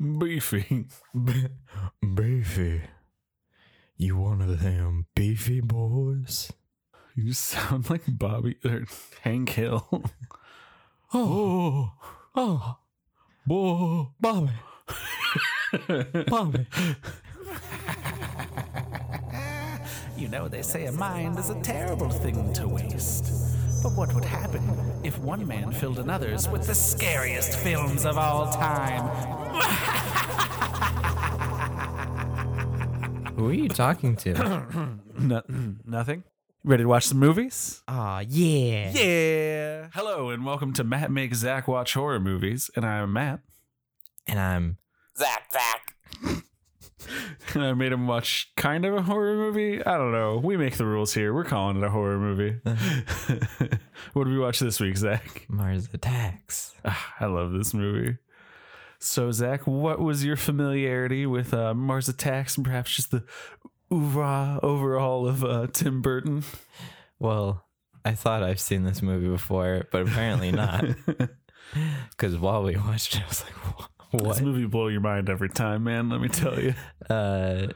Beefy. Beefy. You one of them beefy boys? You sound like Bobby or Hank Hill. Oh, oh, oh. Whoa. Bobby. Bobby. You know, they say a mind is a terrible thing to waste. But what would happen if one man filled another's with the scariest films of all time? Who are you talking to? No, nothing. Ready to watch some movies? Aw, yeah. Yeah. Hello and welcome to Matt Makes Zach Watch Horror Movies. And I'm Matt. And I'm Zach, Zach. And I made him watch kind of a horror movie. I don't know. We make the rules here. We're calling it a horror movie. what did we watch this week, Zach? Mars Attacks. Ah, I love this movie. So, Zach, what was your familiarity with uh, Mars Attacks and perhaps just the oeuvre overall of uh, Tim Burton? Well, I thought I've seen this movie before, but apparently not. Because while we watched it, I was like, This movie blow your mind every time, man. Let me tell you. Uh,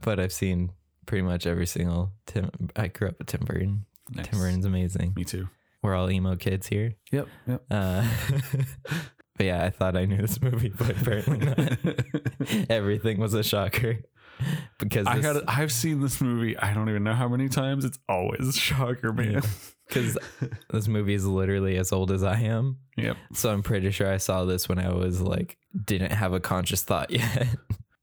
but I've seen pretty much every single Tim. I grew up with Tim Burton. Nice. Tim Burton's amazing. Me too. We're all emo kids here. Yep. Yep. Uh, but yeah, I thought I knew this movie, but apparently not. Everything was a shocker because I this, got. I've seen this movie. I don't even know how many times. It's always a shocker, man. Because this movie is literally as old as I am. Yep. So I'm pretty sure I saw this when I was like didn't have a conscious thought yet.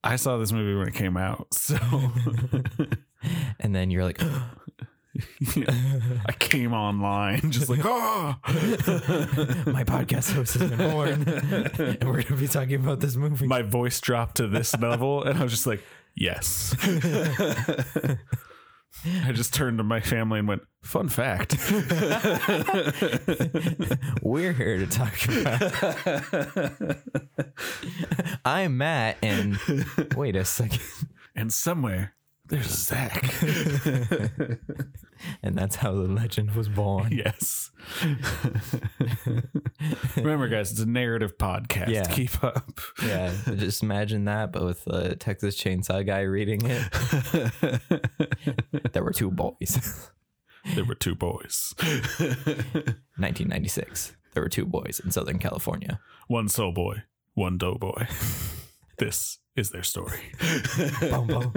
I saw this movie when it came out, so and then you're like, I came online just like, oh, my podcast host has been born, and we're gonna be talking about this movie. my voice dropped to this level, and I was just like, yes. I just turned to my family and went, fun fact. we're here to talk about. I'm Matt, and wait a second, and somewhere there's Zach. And that's how the legend was born. yes. Remember, guys, it's a narrative podcast. Yeah. Keep up. Yeah, just imagine that, but with the Texas Chainsaw guy reading it. There were two boys. there were two boys. 1996. There were two boys in Southern California. one soul boy, one dough boy. this is their story. Boom, boom.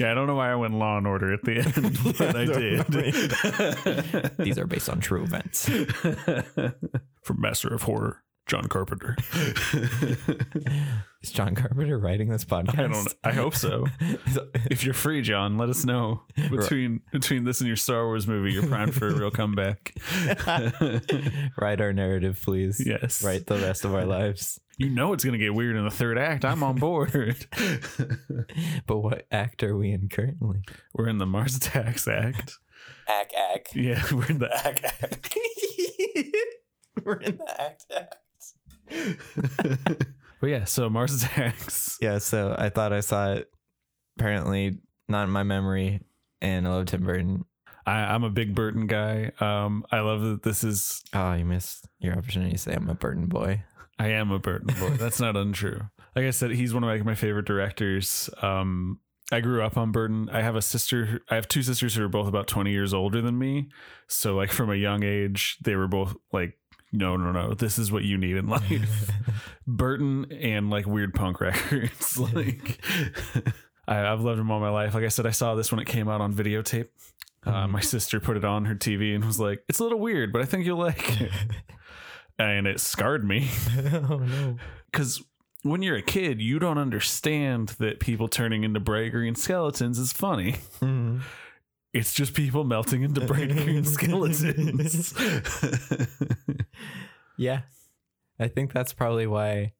Yeah, I don't know why I went Law and Order at the end, but I did. These are based on true events. From Master of Horror, John Carpenter. Is John Carpenter writing this podcast? I don't. I hope so. If you're free, John, let us know between between this and your Star Wars movie. You're primed for a real comeback. Write our narrative, please. Yes. Write the rest of our lives. You know it's gonna get weird in the third act. I'm on board. But what act are we in currently? We're in the Mars Attacks Act. Act, act. Yeah, we're in the act. act. We're in the act, act. But yeah, so Mars Attacks. Yeah, so I thought I saw it. Apparently, not in my memory. And I love Tim Burton. I, I'm a big Burton guy. Um, I love that this is. Oh, you missed your opportunity to say I'm a Burton boy. I am a Burton boy. That's not untrue. Like I said, he's one of like my favorite directors. Um, I grew up on Burton. I have a sister. I have two sisters who are both about 20 years older than me. So like from a young age, they were both like, no, no, no. This is what you need in life. Burton and like weird punk records. like I, I've loved them all my life. Like I said, I saw this when it came out on videotape. Uh, my sister put it on her TV and was like, "It's a little weird, but I think you'll like it." and it scarred me oh no. because when you're a kid, you don't understand that people turning into bright green skeletons is funny. Mhm. It's just people melting into bright green skeletons. Yeah. I think that's probably why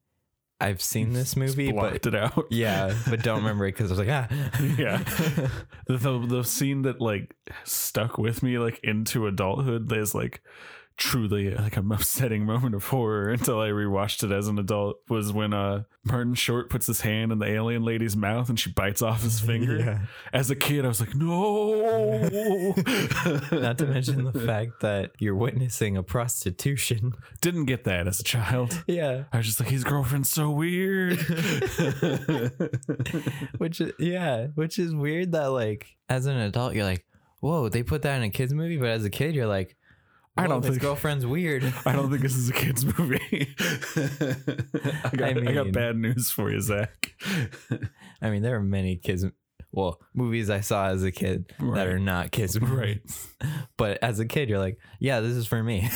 I've seen this movie, Blocked but it out. yeah, but don't remember it because I was like, ah, yeah the, the, the scene that like stuck with me like into adulthood is like truly like an upsetting moment of horror until I rewatched it as an adult was when uh Martin Short puts his hand in the alien lady's mouth and she bites off his finger. Yeah. As a kid, I was like, no. Not to mention the fact that you're witnessing a prostitution. Didn't get that as a child. Yeah. I was just like, his girlfriend's so weird. Which is, yeah, which is weird that like as an adult you're like, whoa, they put that in a kids movie, but as a kid you're like, I I don't don't his think- girlfriend's weird. I don't think this is a kid's movie. I, got, I, got bad news for you, Zach. I mean, there are many kids, well, movies I saw as a kid Right. that are not kids movies. Right. But as a kid, you're like, yeah, this is for me.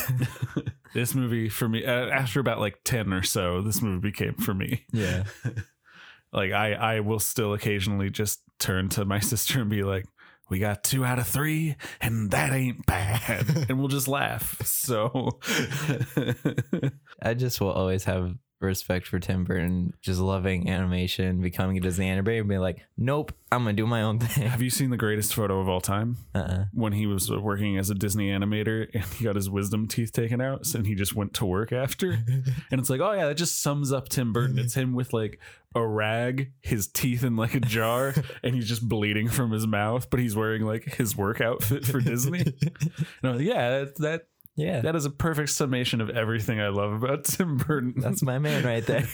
This movie for me, uh, after about like 10 or so, this movie became for me. yeah. Like, I, I will still occasionally just turn to my sister and be like, we got two out of three, and that ain't bad. and we'll just laugh. So, I just will always have respect for Tim Burton, just loving animation, becoming a Disney animator, and being like, nope, I'm to do my own thing. have you seen the greatest photo of all time? Uh-uh. when he was working as a Disney animator and he got his wisdom teeth taken out and he just went to work after. And it's like, oh yeah, that just sums up Tim Burton. It's him with like a rag, his teeth in like a jar, and he's just bleeding from his mouth, but he's wearing like his work outfit for Disney. And I'm like, yeah, that, that yeah. that is a perfect summation of everything I love about Tim Burton. That's my man right there.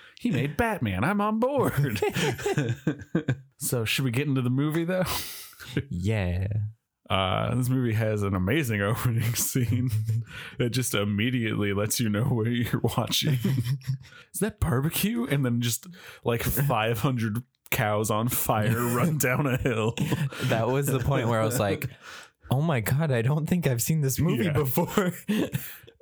he made Batman. I'm on board. so should we get into the movie though? yeah. Uh, this movie has an amazing opening scene that just immediately lets you know where you're watching. Is that barbecue? And then just like 500 cows on fire run down a hill. That was the point where I was like, oh my God, I don't think I've seen this movie Yeah. before.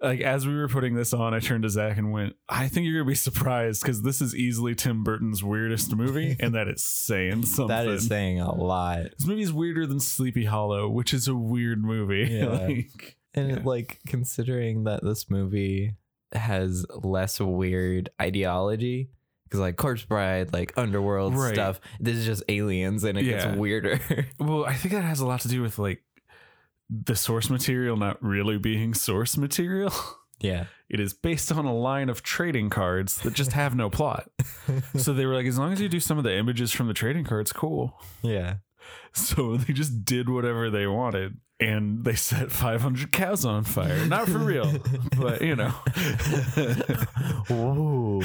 Like as we were putting this on, I turned to Zach and went, "I think you're gonna be surprised because this is easily Tim Burton's weirdest movie, and that it's saying something." that is saying a lot. this movie's weirder than Sleepy Hollow, which is a weird movie. Yeah. like, And Yeah. like considering that this movie has less weird ideology, because like Corpse Bride, like underworld Right. stuff, this is just aliens and it Yeah. gets weirder. Well, I think that has a lot to do with like the source material not really being source material. yeah. It is based on a line of trading cards that just have no plot. So they were like, as long as you do some of the images from the trading cards, cool. Yeah. So they just did whatever they wanted. And they set 500 cows on fire. Not for real, but you know. Ooh.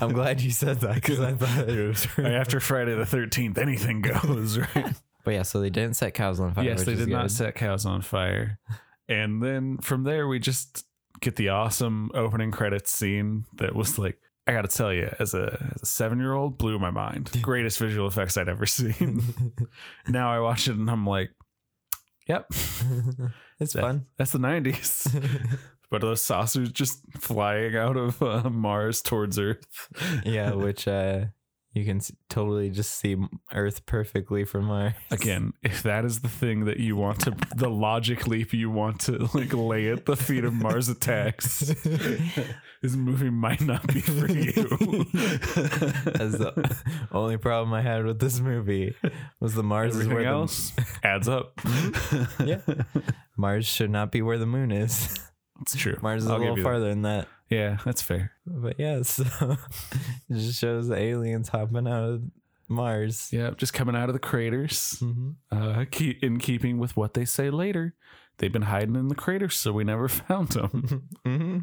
I'm glad you said that because I thought it was After Friday the 13th, anything goes, right? But yeah, so they didn't set cows on fire. yes, they did not set cows on fire. And then from there, we just get the awesome opening credits scene that was like, I got to tell you, as a, as a seven year old, blew my mind. Greatest visual effects I'd ever seen. now I watch it and I'm like, yep, it's that- fun. that's the 90s. but those saucers just flying out of uh, Mars towards Earth. yeah, which uh you can totally just see Earth perfectly from Mars. Again, if that is the thing that you want to, the logic leap you want to like lay at the feet of Mars attacks, this movie might not be for you. That's the only problem I had with this movie was the Mars is Everything where the, else adds up. Yeah. Mars should not be where the moon is. it's true. Mars is I'll a little you that. farther than that. Yeah, that's fair. But yeah, so it just shows the aliens hopping out of Mars. Yeah, just coming out of the craters. hmm Uh, keep in keeping with what they say later. They've been hiding in the craters, so we never found them. hmm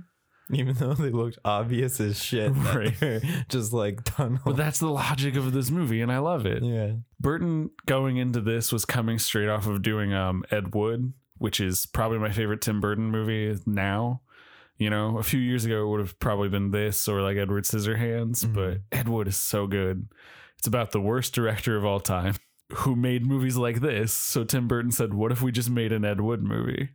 Even though they looked obvious as shit, Right. just like tunnel. but that's the logic of this movie, and I love it. yeah. Burton going into this was coming straight off of doing um Ed Wood, which is probably my favorite Tim Burton movie now. You know, a few years ago it would have probably been this or like Edward Scissorhands, Mhm. but Ed Wood is so good. It's about the worst director of all time who made movies like this. So Tim Burton said, "What if we just made an Ed Wood movie?"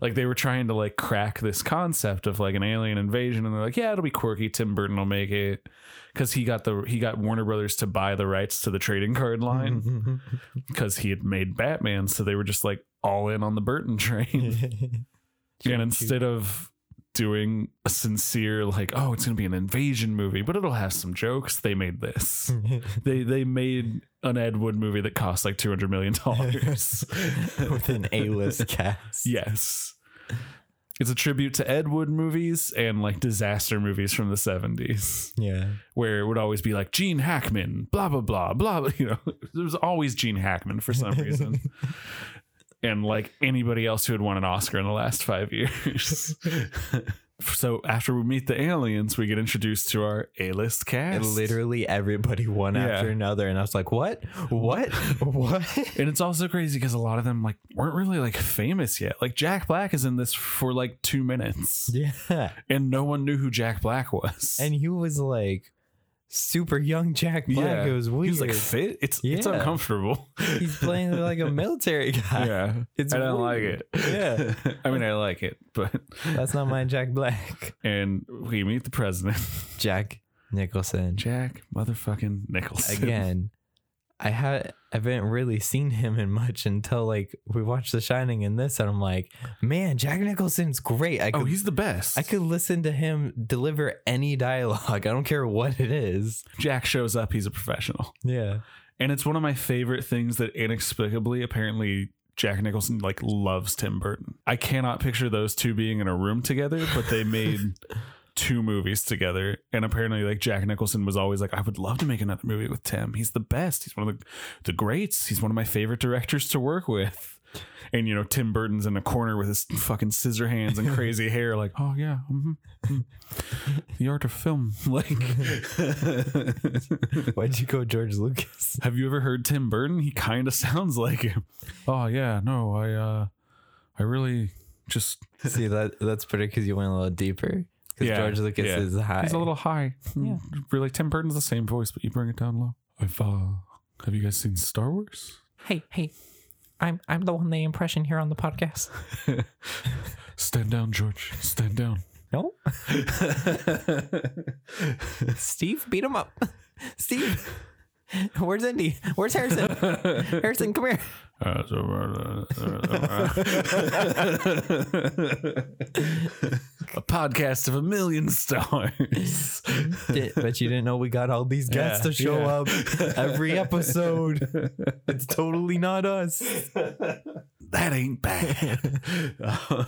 Like they were trying to like crack this concept of like an alien invasion, and they're like, "Yeah, it'll be quirky. Tim Burton will make it." Because he got the he got Warner Brothers to buy the rights to the trading card line because he had made Batman, so they were just like all in on the Burton train. and instead of doing a sincere like, oh, it's gonna be an invasion movie, but it'll have some jokes, they made this. they they made an Ed Wood movie that cost like two hundred million dollars. with an A-list cast. yes. It's a tribute to Ed Wood movies and like disaster movies from the 70s, Yeah. where it would always be like Gene Hackman, blah, blah, blah, blah. blah. You know, there was always Gene Hackman for some reason. And like anybody else who had won an Oscar in the last five years. so after we meet the aliens, we get introduced to our A-list cast. And literally everybody one Yeah. after another. And I was like, what? What? what? And it's also crazy because a lot of them like weren't really like famous yet. Like Jack Black is in this for like two minutes, yeah. and no one knew who Jack Black was. And he was like super young Jack Black. It was weird. He's like fit. It's it's uncomfortable. He's playing like a military guy. yeah, It's I don't weird. like it. Yeah. I mean I like it, but That's not my Jack Black. and we meet the president, Jack Nicholson. Jack motherfucking Nicholson. Again, I I haven't really seen him in much until like we watched The Shining and this, and I'm like, man, Jack Nicholson's great. I oh, could Oh, he's the best. I could listen to him deliver any dialogue. I don't care what it is. Jack shows up. He's a professional. Yeah. And it's one of my favorite things that inexplicably, apparently, Jack Nicholson like loves Tim Burton. I cannot picture those two being in a room together, but they made two movies together. And apparently, like Jack Nicholson was always like, I would love to make another movie with Tim. He's the best. He's one of the the greats. He's one of my favorite directors to work with. And you know, Tim Burton's in a corner with his fucking scissor hands and crazy hair, like, oh yeah, mhm, mhm. the art of film. Like, Why'd you go George Lucas? Have you ever heard Tim Burton? He kind of sounds like him. Oh yeah, no, I uh I really just See that that's pretty because you went a little deeper. Because Yeah, George Lucas yeah. is high. he's a little high. Yeah. Really Tim Burton's the same voice, but you bring it down low. I've uh have you guys seen Star Wars? Hey, hey, I'm I'm the one the impression here on the podcast. Stand down, George. Stand down. No, Steve, beat him up. Steve, where's Indy? Where's Harrison? Harrison, come here. A podcast of a million stars. But you didn't know we got all these guests Yeah, to show yeah. up every episode. it's totally not us. that ain't bad. Um,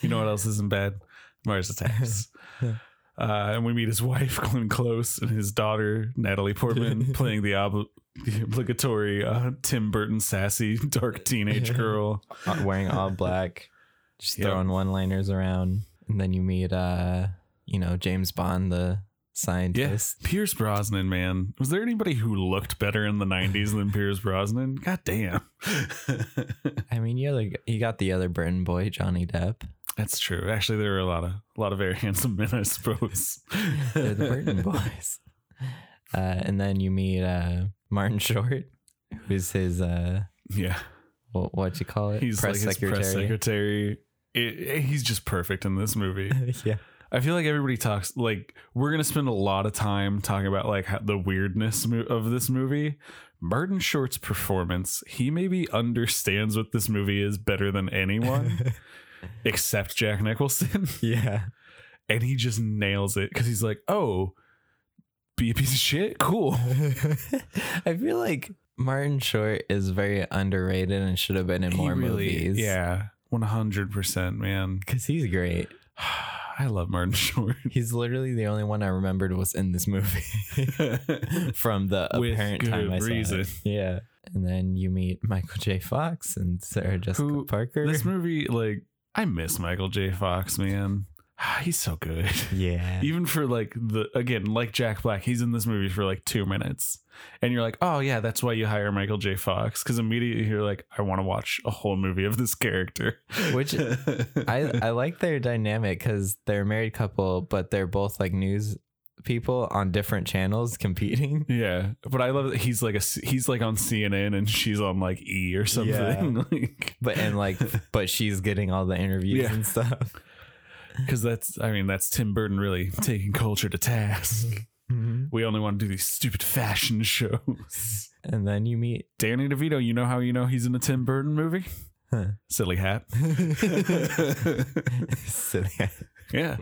you know what else isn't bad? Mars Attacks. Uh, and we meet his wife, Glenn Close, and his daughter, Natalie Portman, playing the, ob- the obligatory uh, Tim Burton sassy dark teenage girl. Uh, Wearing all black, just Yep. throwing one-liners around, and then you meet, uh, you know, James Bond, the scientist. Yes. Pierce Brosnan, man. Was there anybody who looked better in the 90s than Pierce Brosnan? God damn. I mean, you're like you got the other Burton boy, Johnny Depp. That's true. Actually, there were a lot of a lot of very handsome men, I suppose. They're the Burton boys. Uh, and then you meet uh, Martin Short, who's his uh, Yeah. what what you call it? He's like his press secretary. It- it- he's just perfect in this movie. yeah. I feel like everybody talks like we're gonna spend a lot of time talking about like how, the weirdness mo- of this movie. Martin Short's performance, he maybe understands what this movie is better than anyone, except Jack Nicholson, Yeah. and he just nails it because he's like, "Oh, be a piece of shit, cool." I feel like Martin Short is very underrated and should have been in more really- movies. yeah, one hundred percent, man. Because he's great. I love Martin Short. He's literally the only one I remembered was in this movie from the With apparent time I saw reason. it. Yeah. And then you meet Michael J. Fox and Sarah Jessica Who- Parker. This movie, like, I miss Michael J. Fox, man. He's so good. yeah. Even for like the again, like Jack Black, he's in this movie for like two minutes, and you're like, oh yeah, that's why you hire Michael J. Fox because immediately you're like, I want to watch a whole movie of this character. Which I I like their dynamic because they're a married couple, but they're both like news people on different channels competing. yeah, but I love that he's like a he's like on CNN and she's on like E or something. Yeah. like, But and like, but she's getting all the interviews Yeah. and stuff. Because that's I mean that's Tim Burton really taking culture to task. Mhm. We only want to do these stupid fashion shows. And then you meet Danny DeVito, you know how you know he's in a Tim Burton movie? Huh. Silly hat. silly. hat. yeah.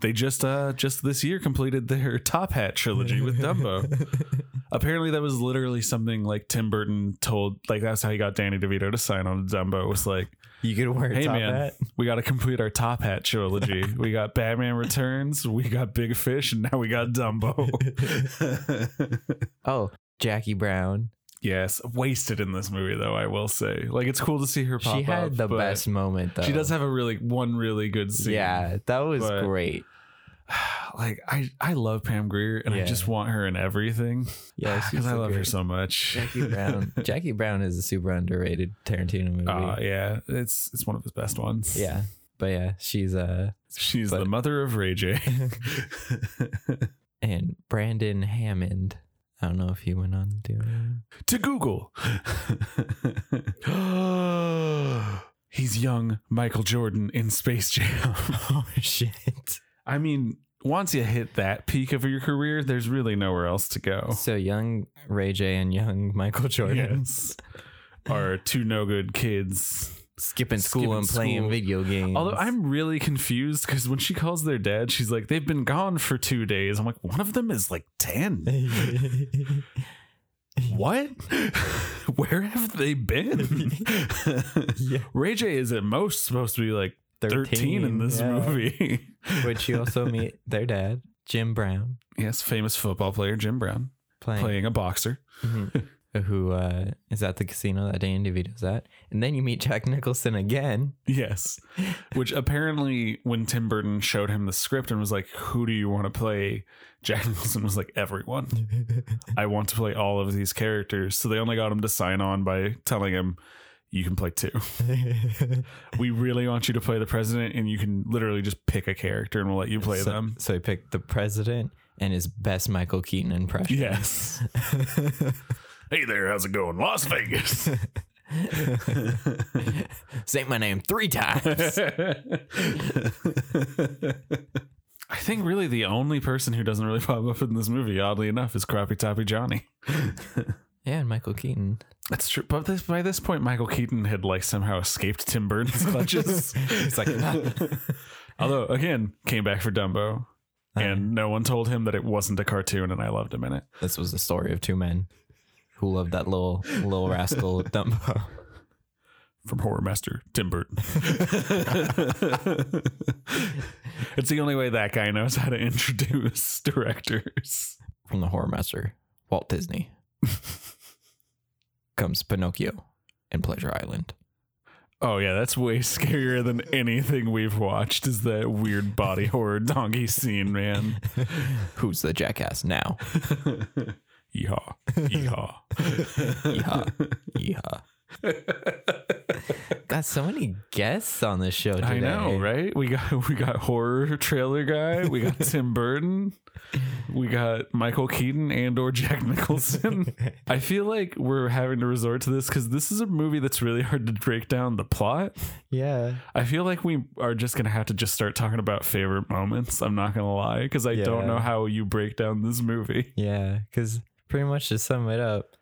They just uh just this year completed their Top Hat trilogy with Dumbo. Apparently that was literally something like Tim Burton told like that's how he got Danny DeVito to sign on to Dumbo was like You could wear a Hey top man, hat. we got to complete our top hat trilogy. we got Batman Returns, we got Big Fish, and now we got Dumbo. Oh, Jackie Brown. yes, wasted in this movie though. I will say, like it's cool to see her pop she had up, the best moment though. She does have a really one really good scene. Yeah, that was but- great. like I I love Pam Grier and I just want her in everything. Yeah, she's because I love her so much. Jackie Brown. Jackie Brown is a super underrated Tarantino movie. Uh, yeah, it's it's one of his best ones. yeah, but yeah, she's uh she's But- the mother of Ray J. and Brandon Hammond. I don't know if he went on to to Google. He's young Michael Jordan in Space Jam. Oh shit! I mean, once you hit that peak of your career, there's really nowhere else to go. So young Ray J and young Michael Jordan Yes. Are two no good kids. skipping school Skipping and playing school. video games. Although I'm really confused because when she calls their dad, she's like, they've been gone for two days. I'm like, one of them is like 10. what? Where have they been? Yeah. Ray J is at most supposed to be like 13, in this yeah. movie. Which you also meet their dad, Jim Brown, yes, famous football player Jim Brown playing, playing a boxer. Mhm. who uh, is at the casino that Danny DeVito's at, and then you meet Jack Nicholson again. Yes. Which apparently, when Tim Burton showed him the script and was like, Who do you want to play? Jack Nicholson was like, Everyone. I want to play all of these characters. So they only got him to sign on by telling him, You can play two. We really want you to play the president, and you can literally just pick a character and we'll let you play so, them. So he picked the president and his best Michael Keaton impression. Yes. hey there, how's it going? Las Vegas. Say my name three times. I think really the only person who doesn't really pop up in this movie, oddly enough, is Crappy Toppy Johnny. yeah, and Michael Keaton. That's true. But this, by this point, Michael Keaton had like somehow escaped Tim Burton's clutches. It's like Although, again, came back for Dumbo, Uh-huh. and no one told him that it wasn't a cartoon, and I loved him in it. this was the story of two men who loved that little little rascal Dumbo. From Horror Master Tim Burton. it's the only way that guy knows how to introduce directors. From the horror master, Walt Disney. Comes Pinocchio and Pleasure Island. Oh yeah, that's way scarier than anything we've watched. Is that weird body horror donkey scene, man? Who's the jackass now? Yeehaw! Yeehaw! Yeehaw. Yeehaw. Got so many guests on this show today. I know, right? We got we got horror trailer guy. We got Tim Burton. We got Michael Keaton and or Jack Nicholson. I feel like we're having to resort to this because this is a movie that's really hard to break down the plot. Yeah. I feel like we are just gonna have to just start talking about favorite moments. I'm not gonna lie because I don't know how you break down this movie. Yeah. Because pretty much to sum it up,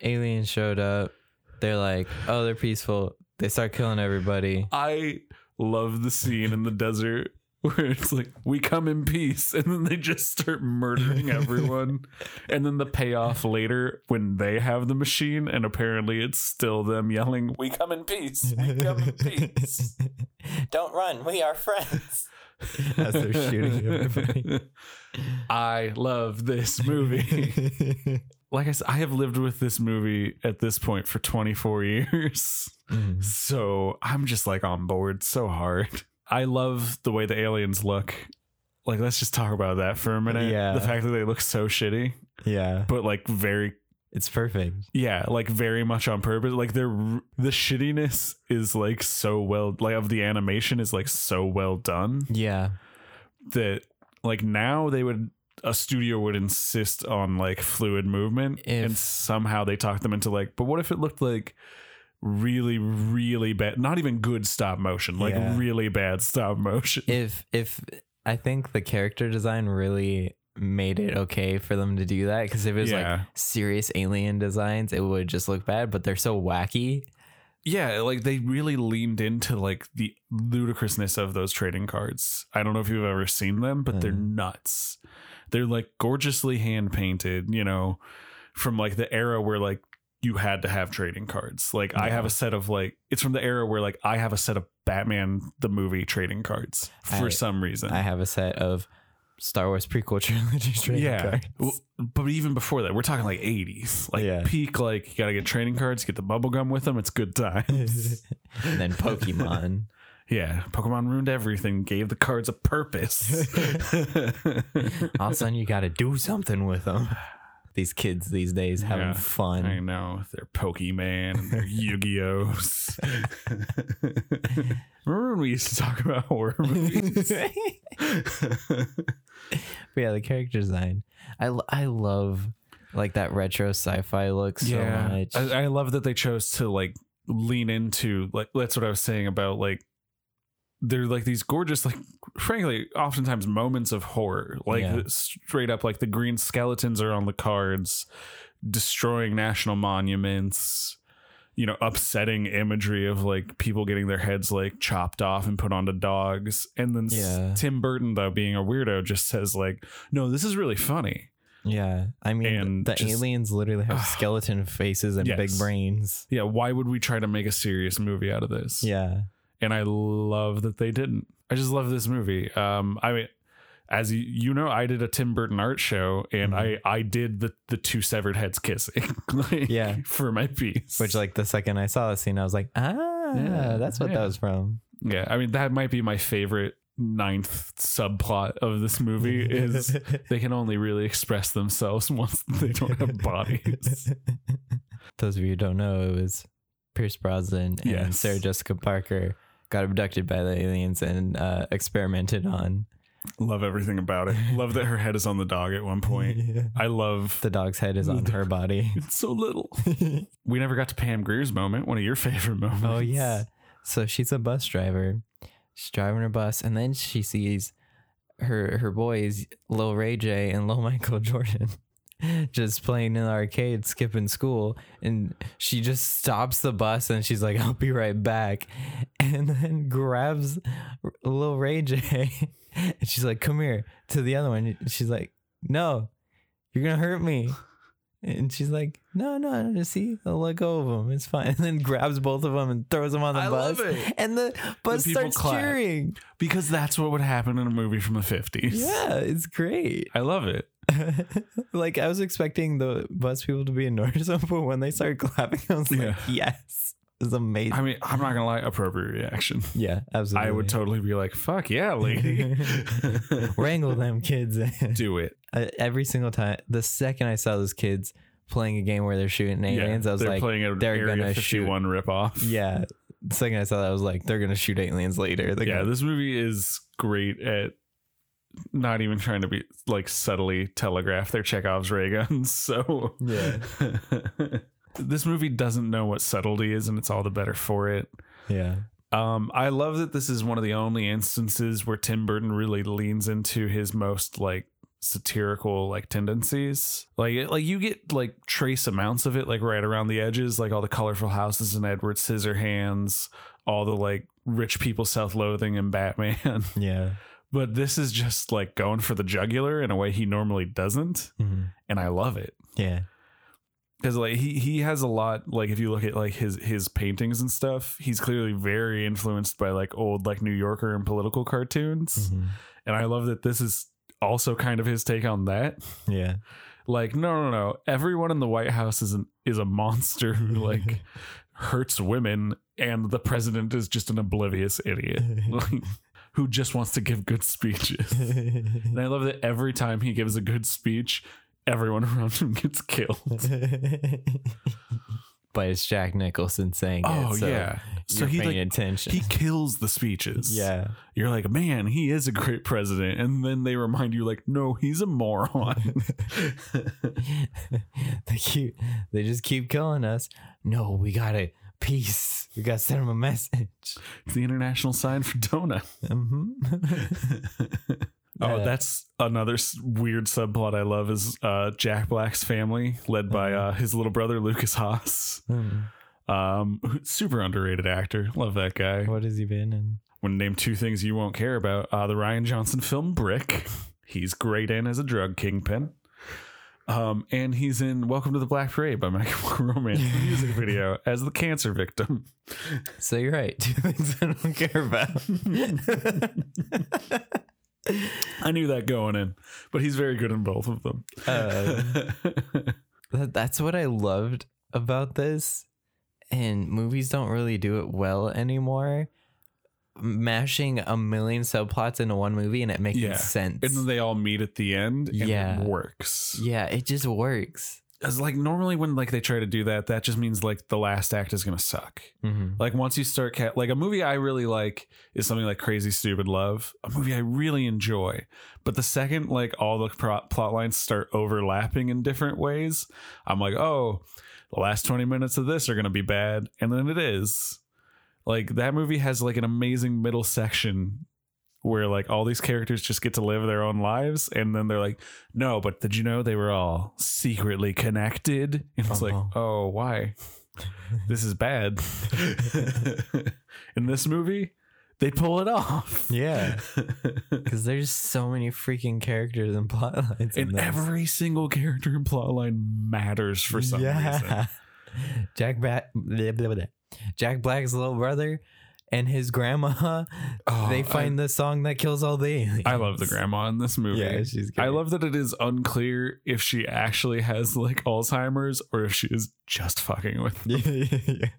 aliens showed up. They're like, oh, they're peaceful. They start killing everybody. I love the scene in the desert where it's like we come in peace and then they just start murdering everyone and then the payoff later when they have the machine and apparently it's still them yelling we come in peace we come in peace Don't run. We are friends. As they're shooting everybody. i love this movie like i said i have lived with this movie at this point for 24 years Mhm. So I'm just like on board so hard. I love the way the aliens look. Like, let's just talk about that for a minute. Yeah. The fact that they look so shitty, Yeah. but like very, It's perfect. yeah, like very much on purpose. Like, they're the shittiness is like so well, like, of the animation is like so well done Yeah. that like now they would, a studio would insist on like fluid movement and somehow they talked them into like, but what if it looked like, really really bad not even good stop motion like Yeah. really bad stop motion If if I think the character design really made it okay for them to do that because if it was Yeah. like serious alien designs, it would just look bad. But they're so wacky. yeah like they really leaned into like the ludicrousness of those trading cards i don't know if you've ever seen them but they're Mhm. nuts they're like gorgeously hand painted you know from like the era where like you had to have trading cards. Like I have a set of like it's from the era where like I have a set of Batman the movie trading cards for I- some reason. I have a set of Star Wars prequel trilogy trading yeah. cards. Well, but even before that, we're talking like 80s. Like Yeah. peak like you got to get trading cards, get the bubble gum with them, it's good times. and then Pokemon. Yeah, Pokemon ruined everything, gave the cards a purpose. All of a sudden, you got to do something with them. These kids these days having Yeah. fun. I know they're Pokemon and they're Yu-Gi-Ohs. Remember when we used to talk about horror movies? But yeah, the character design. I, I love like that retro sci-fi look so much. I, I love that they chose to like lean into like that's what I was saying about like they're like these gorgeous like frankly oftentimes moments of horror. Like Yeah. straight up like the green skeletons are on the cards destroying national monuments you know upsetting imagery of like people getting their heads like chopped off and put onto dogs. And then Yeah. tim burton though being a weirdo just says like no this is really funny. Yeah, I mean And the just- aliens literally have skeleton faces and big brains. yeah why would we try to make a serious movie out of this? Yeah, and I love that they didn't. I just love this movie. Um, I mean, as you, you know, I did a Tim Burton art show, and I I did the the two severed heads kissing, like, Yeah. for my piece. which like the second I saw the scene, I was like, ah, Yeah, that's what yeah. that was from. yeah, I mean that might be my favorite ninth subplot of this movie is they can only really express themselves once they don't have bodies. Those of you who don't know, it was Pierce Brosnan and Yes. Sarah Jessica Parker got abducted by the aliens and uh, experimented on. love everything about it. Love that her head is on the dog at one point. I love The dog's head is on her body. it's so little. we never got to Pam Grier's moment, one of your favorite moments. Oh yeah. So she's a bus driver. She's driving her bus, and then she sees her her boys, Lil Ray J and Lil Michael Jordan, just playing in the arcade, skipping school, and she just stops the bus and she's like, "I'll be right back," and then grabs Lil Ray J, and she's like, "Come here," to the other one. She's like, "No, you're gonna hurt me." And she's like, no, no, no, see, I'll let go of him. It's fine. And then grabs both of them and throws them on the I bus. love it. And the bus people starts clap. cheering. because that's what would happen in a movie from the 50s. Yeah, it's great. I love it. like, I was expecting the bus people to be annoyed or something, but when they started clapping, I was like, Yeah. yes. It's amazing. I mean, I'm not gonna lie, appropriate reaction. yeah, absolutely. I would totally be like, "Fuck yeah, lady, wrangle them kids. do it." Uh, Every single time, the second I saw those kids playing a game where they're shooting aliens, I was they're like, playing a they're Area gonna 51 ripoff. yeah. The second I saw that, I was like, they're gonna shoot aliens later. They're yeah. gonna- This movie is great at not even trying to be like subtly telegraph their Chekhov's ray guns. So Yeah. this movie doesn't know what subtlety is, and it's all the better for it. yeah. Um, I love that this is one of the only instances where Tim Burton really leans into his most like satirical like tendencies. Like it- like you get like trace amounts of it like right around the edges, like all the colorful houses and Edward Scissorhands, all the like rich people self-loathing and Batman. Yeah. But this is just like going for the jugular in a way he normally doesn't, Mhm. and I love it Yeah. because like he he has a lot like if you look at like his his paintings and stuff he's clearly very influenced by like old like new yorker and political cartoons Mhm. and i love that this is also kind of his take on that Yeah. like no no no everyone in the white house is an is a monster who like hurts women and the president is just an oblivious idiot like who just wants to give good speeches and i love that every time he gives a good speech everyone around him gets killed but it's Jack Nicholson saying Oh it. So yeah. So he paying like attention. he kills the speeches. yeah. You're like, man, he is a great president. And then they remind you, like, no, he's a moron. they keep they just keep killing us. No, we gotta peace. We gotta send him a message. it's the international sign for donut. Mhm. Oh, that's another s- weird subplot I love is uh, Jack Black's family, led by uh, his little brother Lukas Haas. Mm. Um, super underrated actor. Love that guy. what has he been in? Want to name two things you won't care about. Uh, the Rian Johnson film Brick. He's great in as a drug kingpin. Um, and he's in Welcome to the Black Parade by My Chemical Romance, the music video, as the cancer victim. So you're right. Two things I don't care about. I knew that going in, but he's very good in both of them. Uh, that's what I loved about this. And movies don't really do it well anymore. Mashing a million subplots into one movie and it making Yeah. sense. and then they all meet at the end, and Yeah. it works. yeah, it just works. As like normally when like they try to do that, that just means like the last act is gonna suck. Mm-hmm. Like once you start ca- like a movie I really like is something like Crazy Stupid Love, a movie I really enjoy. But the second like all the pro- plot lines start overlapping in different ways, I'm like, oh, the last 20 minutes of this are gonna be bad, and then it is. Like that movie has like an amazing middle section where like all these characters just get to live their own lives and then they're like no but did you know they were all secretly connected? And it's like Uh-huh. oh why? This is bad. In this movie they pull it off. Yeah. Because there's so many freaking characters and plot lines. and every single character and plotline matters for some reason. Jack Black, Jack Black's little brother and his grandma. Oh, they find the song that kills all the aliens. I love the grandma in this movie. Yeah, she's I love that it is unclear if she actually has like Alzheimer's or if she is just fucking with them.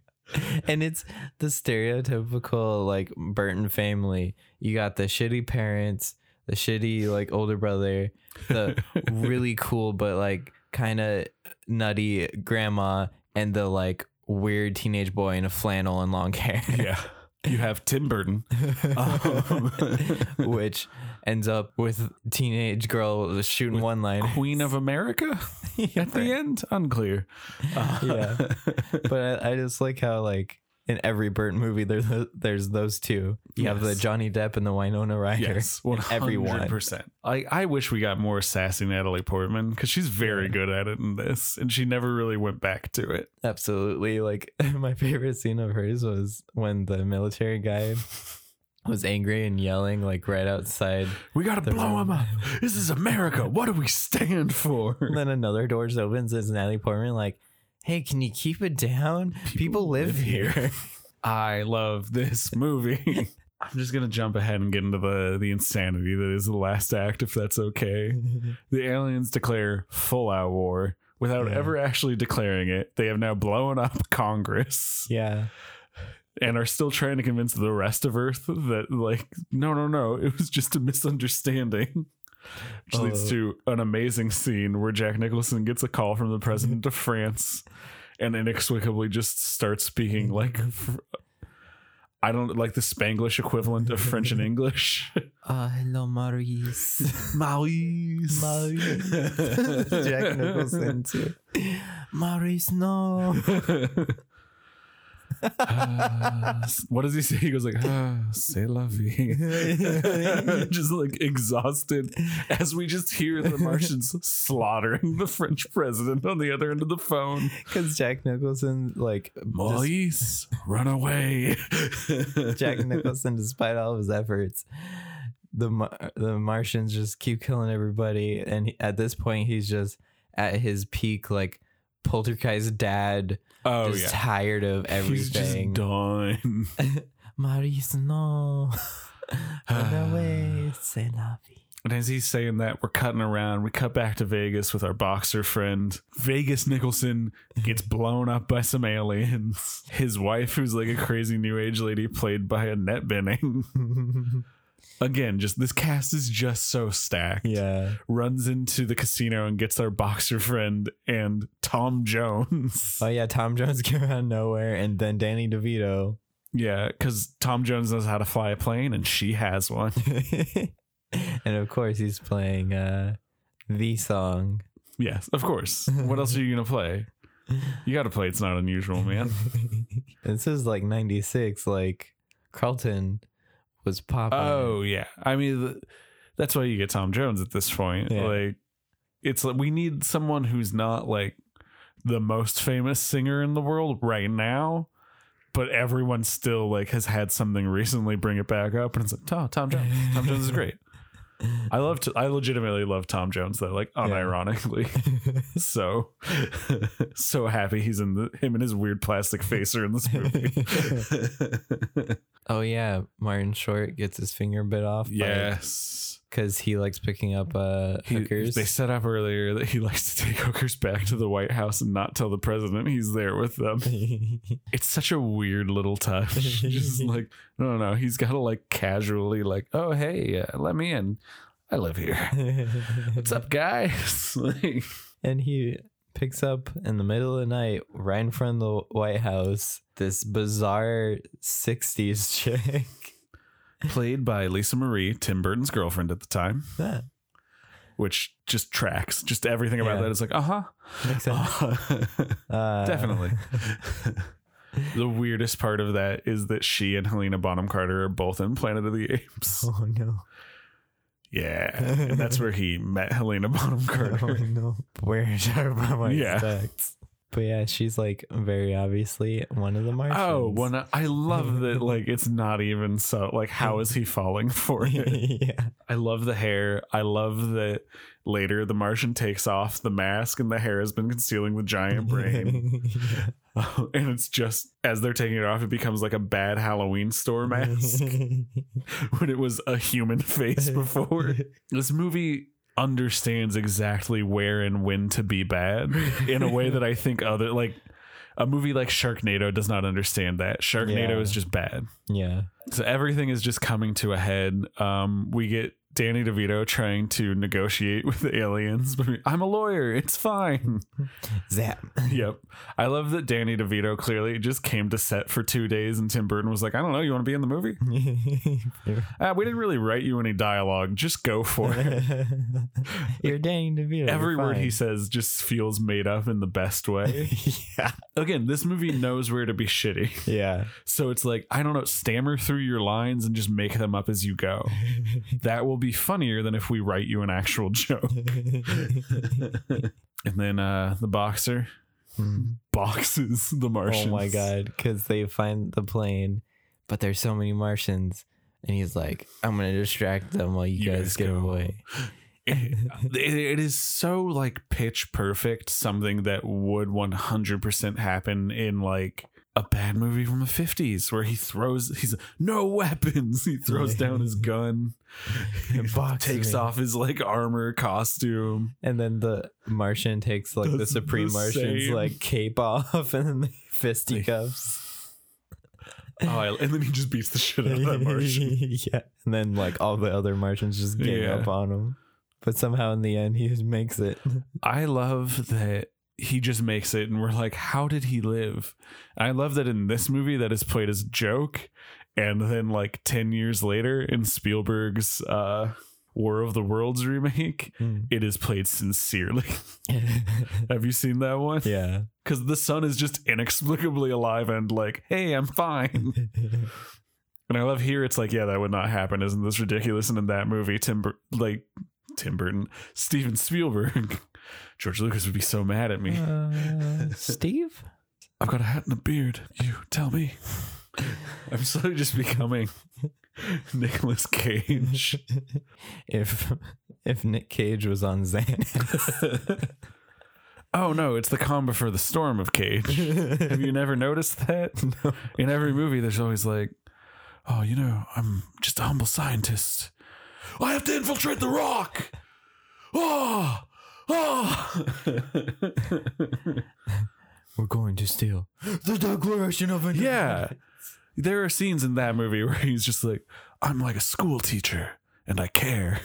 And it's the stereotypical like Burton family. You got the shitty parents, the shitty like older brother, the really cool but like kind of nutty grandma, and the like weird teenage boy in a flannel and long hair. Yeah. You have Tim Burton. Um, which ends up with teenage girl shooting one line. Queen of America at the end? Unclear. Uh, Yeah. but I, I just like how like in every Burton movie there's there's those two. You have the Johnny Depp and the Winona Ryder. Yes, hundred percent. I I wish we got more sassy Natalie Portman because she's very good at it in this, and she never really went back to it. Absolutely. Like my favorite scene of hers was when the military guy was angry and yelling like right outside. We gotta blow room. him up. This is America. What do we stand for? And then another door just opens. It's Natalie Portman like, "Hey, can you keep it down? People, live, live here." here." I love this movie. I'm just gonna jump ahead and get into the the insanity that is the last act, if that's okay. the aliens declare full out war without Yeah. ever actually declaring it. They have now blown up Congress yeah. and are still trying to convince the rest of Earth that, like, no, no, no, it was just a misunderstanding. Which leads Oh. to an amazing scene where Jack Nicholson gets a call from the president of France and inexplicably just starts speaking like. I don't like the Spanglish equivalent of French and English. Uh, hello, Maurice. Maurice. Maurice. Jack Nicholson too. Maurice, no. Ah, what does he say? He goes like, ah, "C'est la vie," just like exhausted as we just hear the Martians slaughtering the French president on the other end of the phone. Because Jack Nicholson, like, just- Maurice, run away! Jack Nicholson, despite all of his efforts, the Mar- the Martians just keep killing everybody, and he, at this point, he's just at his peak, like poltergeist dad, Oh just yeah, tired of everything. he's just done. Maurice, no, run away, c'est la vie. And as he's saying that, we're cutting around. We cut back to Vegas with our boxer friend. Vegas Nicholson gets blown up by some aliens. His wife, who's like a crazy new age lady, played by Annette Bening. Again, just this cast is just so stacked. yeah, Runs into the casino and gets our boxer friend and Tom Jones. oh yeah, Tom Jones came out of nowhere, and then Danny DeVito. yeah, because Tom Jones knows how to fly a plane and she has one. and of course, he's playing uh, the song. Yes, of course. What else are you going to play? You got to play It's Not Unusual, man. this is like 96 like carlton was popping Oh yeah, I mean th- that's why you get Tom Jones at this point. Yeah. Like it's like we need someone who's not like the most famous singer in the world right now, but everyone still like has had something recently bring it back up, and it's like Tom Tom Jones. Tom Jones is great. I love to, I legitimately love Tom Jones though, like unironically. so so happy he's in the him and his weird plastic face are in this movie. oh yeah, Martin Short gets his finger bit off. yes. Because he likes picking up uh He, hookers. they set up earlier that he likes to take hookers back to the White House and not tell the president he's there with them. It's such a weird little touch. Just like, no, no, no. He's got to like casually, like, oh, hey, uh, let me in. I live here. What's up, guys? like, and he picks up in the middle of the night, right in front of the White House, this bizarre '60s chick. Played by Lisa Marie, Tim Burton's girlfriend at the time, that which just tracks. Just everything about Yeah. that is like, uh huh. makes sense. Uh, Definitely. the weirdest part of that is that she and Helena Bonham Carter are both in Planet of the Apes. Oh no! Yeah. And that's where he met Helena Bonham Carter. Oh Carter. no! Where should I Yeah. But yeah, she's like very obviously one of the Martians. Oh, I, I love that, like, it's not even so. Like, how is he falling for it? yeah. I love the hair. I love that later the Martian takes off the mask and the hair has been concealing the giant brain. and it's just as they're taking it off, it becomes like a bad Halloween store mask when it was a human face before. This movie understands exactly where and when to be bad in a way that I think other like a movie like Sharknado does not understand that. Sharknado Yeah. is just bad. yeah. So everything is just coming to a head. Um, we get Danny DeVito trying to negotiate with the aliens, I'm a lawyer. It's fine. Zap. yep. I love that Danny DeVito clearly just came to set for two days, and Tim Burton was like, "I don't know, you want to be in the movie? Uh, we didn't really write you any dialogue. Just go for it." You're Danny DeVito. Every word he says just feels made up in the best way. yeah. Again, this movie knows where to be shitty. Yeah. So it's like, I don't know, stammer through your lines and just make them up as you go. That will be funnier than if we write you an actual joke. and then uh the boxer boxes the Martians. oh my god, because they find the plane, but there's so many Martians, and he's like, "I'm gonna distract them while you, You guys, guys get go." away." It, it is so like pitch perfect, something that would 100% happen in like a bad movie from the 50s where he throws he's no weapons he throws down his gun boxes takes me. off his like armor costume And then the Martian takes like the Supreme the Martian's same. like cape off, and then they fisticuffs. oh, I- and then he just beats the shit out of that Martian yeah, and then like all the other Martians just gang Yeah. up on him, but somehow in the end he just makes it. I love that he just makes it, and we're like, how did he live? And I love that in this movie that is played as a joke, and then like ten years later in Spielberg's uh, War of the Worlds remake, it is played sincerely. Have you seen that one? yeah. Because the son is just inexplicably alive and like, hey, I'm fine. And I love here it's like, yeah, that would not happen. Isn't this ridiculous? And in that movie, Tim Bur- like Tim Burton, Steven Spielberg, George Lucas would be so mad at me. Uh, Steve? I've got a hat and a beard. You tell me. I'm slowly just becoming Nicolas Cage. if if Nick Cage was on Xanax. oh no, it's the calm before the storm of Cage. Have you never noticed that? In every movie, there's always like, oh, you know, I'm just a humble scientist. I have to infiltrate the rock. Oh, oh. We're going to steal the Declaration of Independence. yeah. There are scenes in that movie where he's just like, I'm like a school teacher and I care.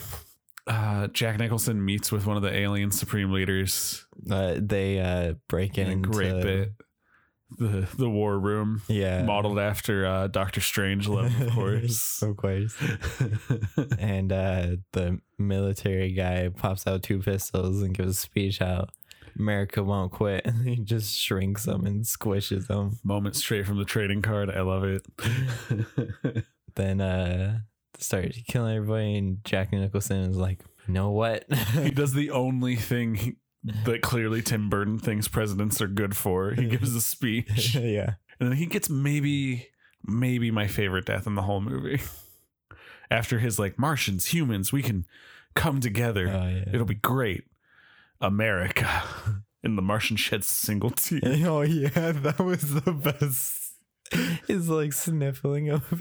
Uh, Jack Nicholson meets with one of the alien supreme leaders. Uh, they uh, break in a into great bit. The the war room, Yeah. modeled after uh, Doctor Strangelove, of course. of course. and uh, the military guy pops out two pistols and gives a speech out. America won't quit. And he just shrinks them and squishes them. Moment straight from the trading card. I love it. Then uh, start killing everybody. And Jack Nicholson is like, you know what? he does the only thing that clearly Tim Burton thinks presidents are good for. He mm-hmm. gives a speech, yeah. and then he gets maybe maybe my favorite death in the whole movie. after his like Martians, humans, we can come together. Oh, yeah. It'll be great. America. And the Martian sheds a single tear. Oh yeah, that was the best. He's like sniffling over.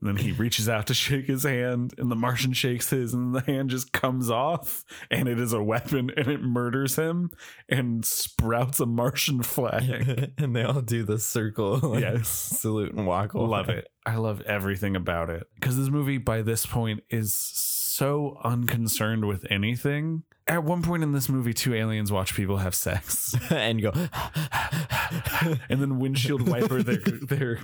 And then he reaches out to shake his hand, and the Martian shakes his, and the hand just comes off, and it is a weapon, and it murders him and sprouts a Martian flag. and they all do the circle, like, Yes. salute and walk. away. love it. I love everything about it. Because this movie, by this point, is so unconcerned with anything. At one point in this movie, two aliens watch people have sex, and go. and then windshield wiper their their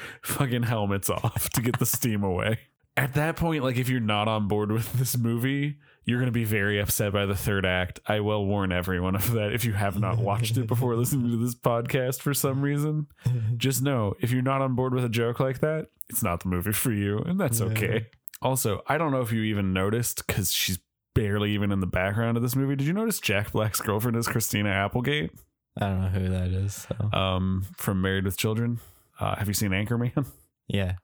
fucking helmets off to get the steam away. At that point, like if you're not on board with this movie, you're gonna be very upset by the third act. I will warn everyone of that if you have not watched it before listening to this podcast for some reason. Just know if you're not on board with a joke like that, it's not the movie for you, and that's okay. Also, I don't know if you even noticed because she's barely even in the background of this movie. Did you notice Jack Black's girlfriend is Christina Applegate? I don't know who that is. So. um, from Married with Children. Uh, have you seen Anchorman? yeah,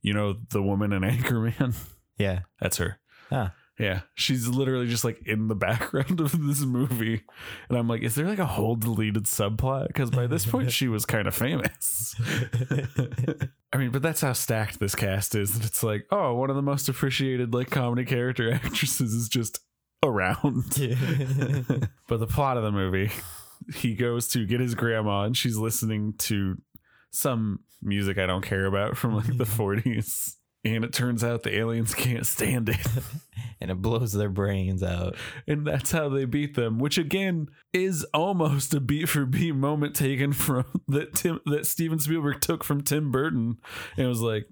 You know the woman in Anchorman. yeah. That's her. Ah. Yeah, she's literally just like in the background of this movie, and I'm like, is there like a whole deleted subplot? Because by this point, she was kind of famous. I mean, but that's how stacked this cast is. It's like, oh, one of the most appreciated like comedy character actresses is just around. but the plot of the movie, he goes to get his grandma, and she's listening to some music I don't care about from like the 40s. And it turns out the aliens can't stand it. and it blows their brains out. and that's how they beat them which again is almost a beat for beat moment taken from that tim that steven spielberg took from tim burton and it was like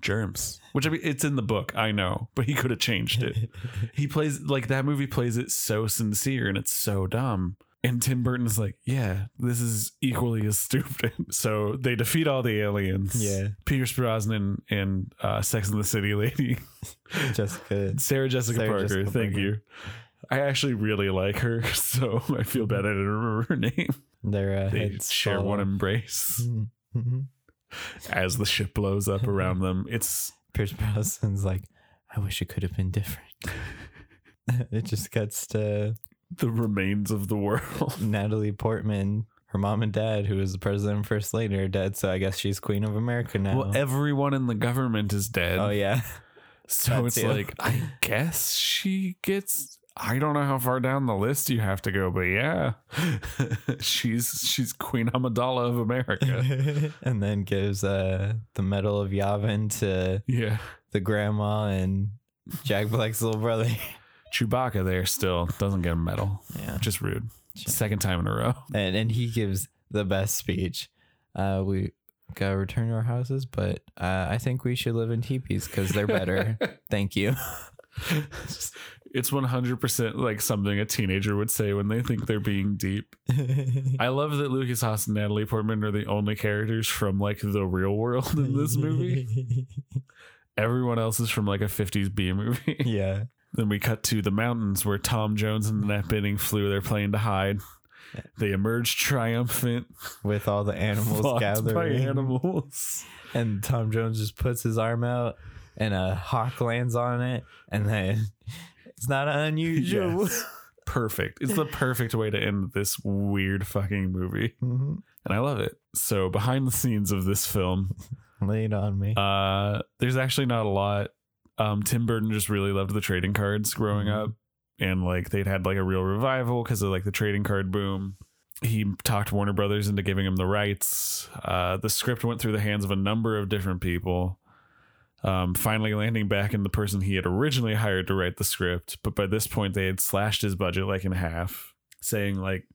germs which i mean it's in the book i know but he could have changed it he plays like that movie plays it so sincere and it's so dumb and Tim Burton's like, yeah, this is equally as stupid. So they defeat all the aliens. Yeah. Pierce Brosnan and uh, Sex and the City lady Jessica. Sarah Jessica Sarah Parker. Jessica thank Parker. you. I actually really like her, so I feel bad I didn't remember her name. Their uh, They share fall one embrace Mhm. as the ship blows up around them. It's Pierce Brosnan's like, I wish it could have been different. it just cuts to the remains of the world. Natalie Portman. Her mom and dad, who was the president and first lady, are dead. So I guess she's queen of America now. Well, everyone in the government is dead. oh yeah, so that's it's you. like I guess she gets. I don't know how far down the list you have to go, but yeah, she's she's Queen Amidala of America. and then gives uh, the Medal of Yavin to yeah, the grandma and Jack Black's little brother. Chewbacca there still doesn't get a medal. Yeah. Just rude. Second time in a row. and and he gives the best speech. Uh, we gotta return to our houses, but uh, I think we should live in teepees because they're better. Thank you. It's 100% like something a teenager would say when they think they're being deep. I love that Lukas Haas and Natalie Portman are the only characters from like the real world in this movie. Everyone else is from like a 50s B movie. yeah. Then we cut to the mountains where Tom Jones and Annette Bening flew their plane to hide. They emerge triumphant, With all the animals fought by gathering, animals. and Tom Jones just puts his arm out, and a hawk lands on it, and then it's not unusual. Yes. Perfect. It's the perfect way to end this weird fucking movie. Mhm. And I love it. So behind the scenes of this film, it on me. uh, there's actually not a lot. Um, Tim Burton just really loved the trading cards growing Mhm. up. And like they'd had like a real revival because of like the trading card boom. He talked Warner Brothers into giving him the rights. Uh, the script went through the hands of a number of different people. Um, finally landing back in the person he had originally hired to write the script, but by this point they had slashed his budget like in half, saying like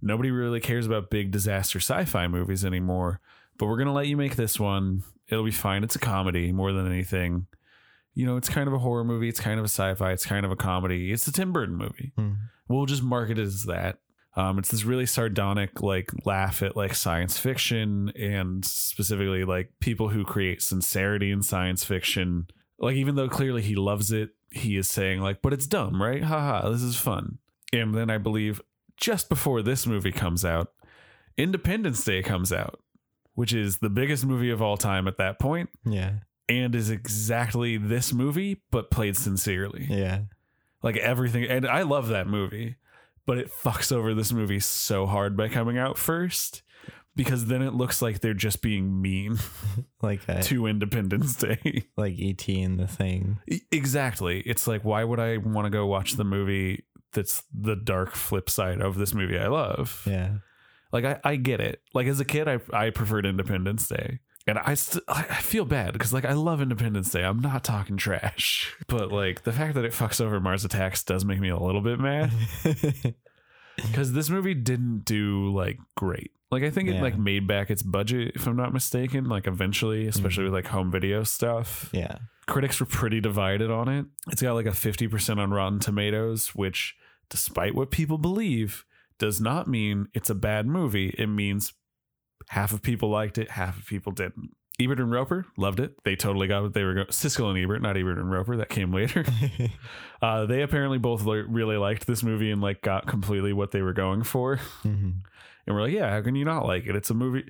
nobody really cares about big disaster sci-fi movies anymore, but we're gonna let you make this one. It'll be fine. It's a comedy more than anything. You know, it's kind of a horror movie. It's kind of a sci-fi. It's kind of a comedy. It's a Tim Burton movie. Mhm. We'll just market it as that. Um, it's this really sardonic, like laugh at like science fiction and specifically like people who create sincerity in science fiction. Like even though clearly he loves it, he is saying like, "But it's dumb, right? Haha, this is fun." And then I believe just before this movie comes out, Independence Day comes out, which is the biggest movie of all time at that point, Yeah. And is exactly this movie but played sincerely. Yeah. Like everything, and I love that movie, but it fucks over this movie so hard by coming out first. Because then it looks like they're just being mean Like to Independence Day. like ET in the thing. Exactly. It's like, why would I want to go watch the movie that's the dark flip side of this movie I love? Yeah. Like, I, I get it. Like, as a kid, I, I preferred Independence Day. And I, st- I I feel bad because, like, I love Independence Day. I'm not talking trash. But, like, the fact that it fucks over Mars Attacks does make me a little bit mad because this movie didn't do, like, great. Like, I think it, like, made back its budget, if I'm not mistaken, like, eventually, especially mm-hmm. with, like, home video stuff yeah. critics were pretty divided on it. It's got like a 50% on Rotten Tomatoes, which, despite what people believe, does not mean it's a bad movie. It means half of people liked it, half of people didn't. Ebert and Roeper loved it. They totally got what they were going. Siskel and Ebert, not Ebert and Roeper. That came later. uh, they apparently both li- really liked this movie and like got completely what they were going for. Mhm. And we're like, yeah, how can you not like it? It's a movie.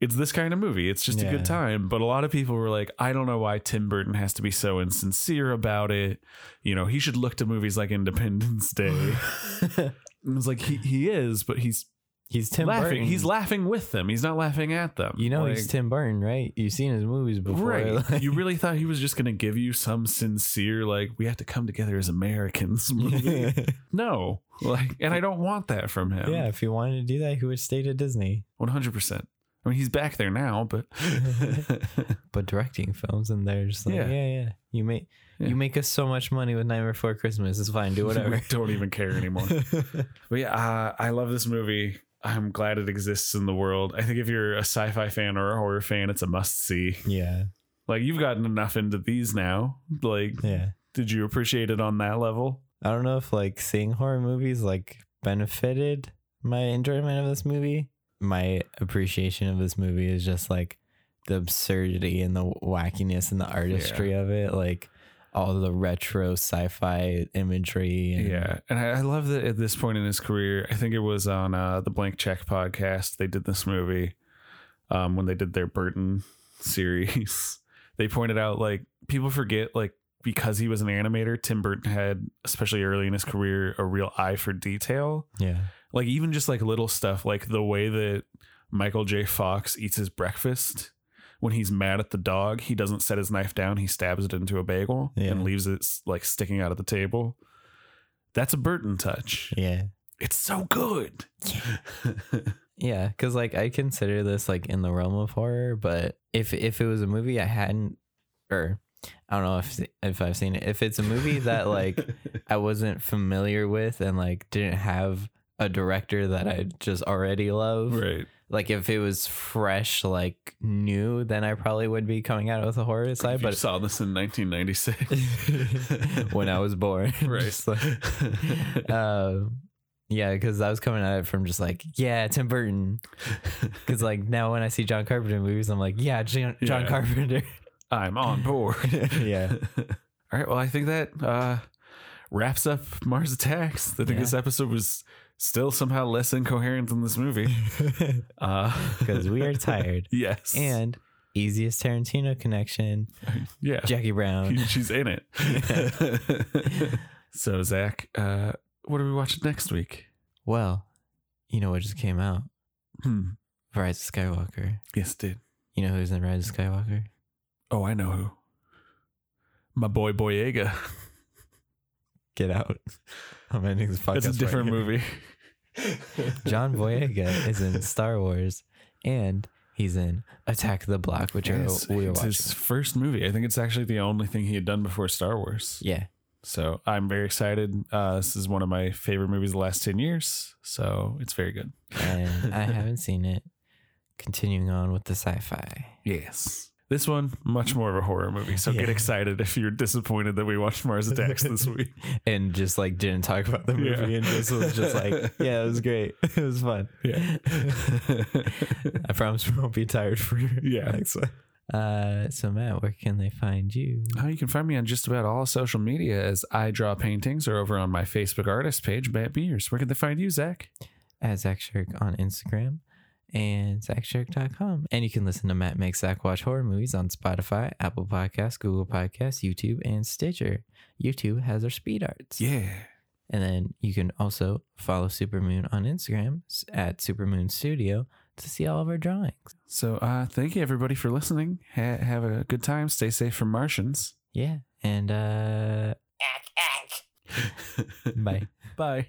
It's this kind of movie. It's just a good time. But a lot of people were like, I don't know why Tim Burton has to be so insincere about it. You know, he should look to movies like Independence Day. and it's like he he is, but he's He's Tim laughing. Burton. He's laughing with them. He's not laughing at them. You know Like, he's Tim Burton, right? You've seen his movies before. Right. like- you really thought he was just going to give you some sincere, like, we have to come together as Americans movie. no. Like, and I don't want that from him. yeah, if he wanted to do that, he would stay to Disney. 100%. I mean, he's back there now, but But directing films, and they're just like, Yeah. yeah, yeah. You make Yeah. you make us so much money with Nightmare Before Christmas. It's fine. Do whatever. we don't even care anymore. but yeah, uh, I love this movie. I'm glad it exists in the world. I think if you're a sci-fi fan or a horror fan, it's a must see. yeah, Like you've gotten enough into these now. Like, yeah. did you appreciate it on that level? I don't know if like seeing horror movies like benefited my enjoyment of this movie. My appreciation of this movie is just like the absurdity and the wackiness and the artistry of it, like all the retro sci-fi imagery. And, Yeah, and I, I love that at this point in his career, I think it was on uh, the Blank Check podcast. They did this movie um, when they did their Burton series. they pointed out like people forget like because he was an animator, Tim Burton had, especially early in his career, a real eye for detail. yeah, Like even just like little stuff, like the way that Michael J. Fox eats his breakfast. When he's mad at the dog, he doesn't set his knife down. He stabs it into a bagel Yeah. and leaves it like sticking out of the table. That's a Burton touch. yeah. It's so good. Yeah, because like I consider this like in the realm of horror, but if if it was a movie I hadn't, or I don't know if if I've seen it, if it's a movie that like I wasn't familiar with and like didn't have a director that I just already love, right. Like if it was fresh, like new, then I probably would be coming out with a horror side. If you But saw this in 1996. when I was born, right. like, um, yeah, because I was coming at it from just like, yeah, Tim Burton. Because like now when I see John Carpenter movies, I'm like, yeah, John, John Yeah. Carpenter. I'm on board. yeah, All right. Well, I think that uh, wraps up Mars Attacks. I think Yeah. this episode was still somehow less incoherent than this movie. Uh, because we are tired. yes. And easiest Tarantino connection, yeah, Jackie Brown. she's in it. so, Zach, uh, what are we watching next week? Well, you know what just came out? Hmm. Rise of Skywalker. Yes, did. You know who's in Rise of Skywalker? Oh, I know who. My boy Boyega. Get out. I'm ending this podcast. It's a different here. movie. John Boyega is in Star Wars and he's in Attack the Block, which Yes, are, we were it's watching. his first movie. I think it's actually the only thing he had done before Star Wars. Yeah. So I'm very excited. Uh, this is one of my favorite movies the last 10 years. So it's very good. And I haven't seen it. Continuing on with the sci fi. Yes. This one, much more of a horror movie. So get excited if you're disappointed that we watched Mars Attacks this week. And just like didn't talk about the movie Yeah. and just was just like, yeah, it was great. It was fun. Yeah. I promise we won't be tired for you. Yeah. next one. Uh, so Matt, where can they find you? Oh, you can find me on just about all social media as I draw paintings or over on my Facebook artist page, Matt Beers. Where can they find you, Zach? At Zach Shirk on Instagram. And ZachShark.com. And you can listen to Matt Makes Zach Watch Horror Movies on Spotify, Apple Podcasts, Google Podcasts, YouTube, and Stitcher. YouTube has our speed arts. Yeah. And then you can also follow Supermoon on Instagram s- at Supermoon Studio to see all of our drawings. So uh, thank you everybody for listening. Ha- have a good time. Stay safe from Martians. Yeah. And uh bye. Bye.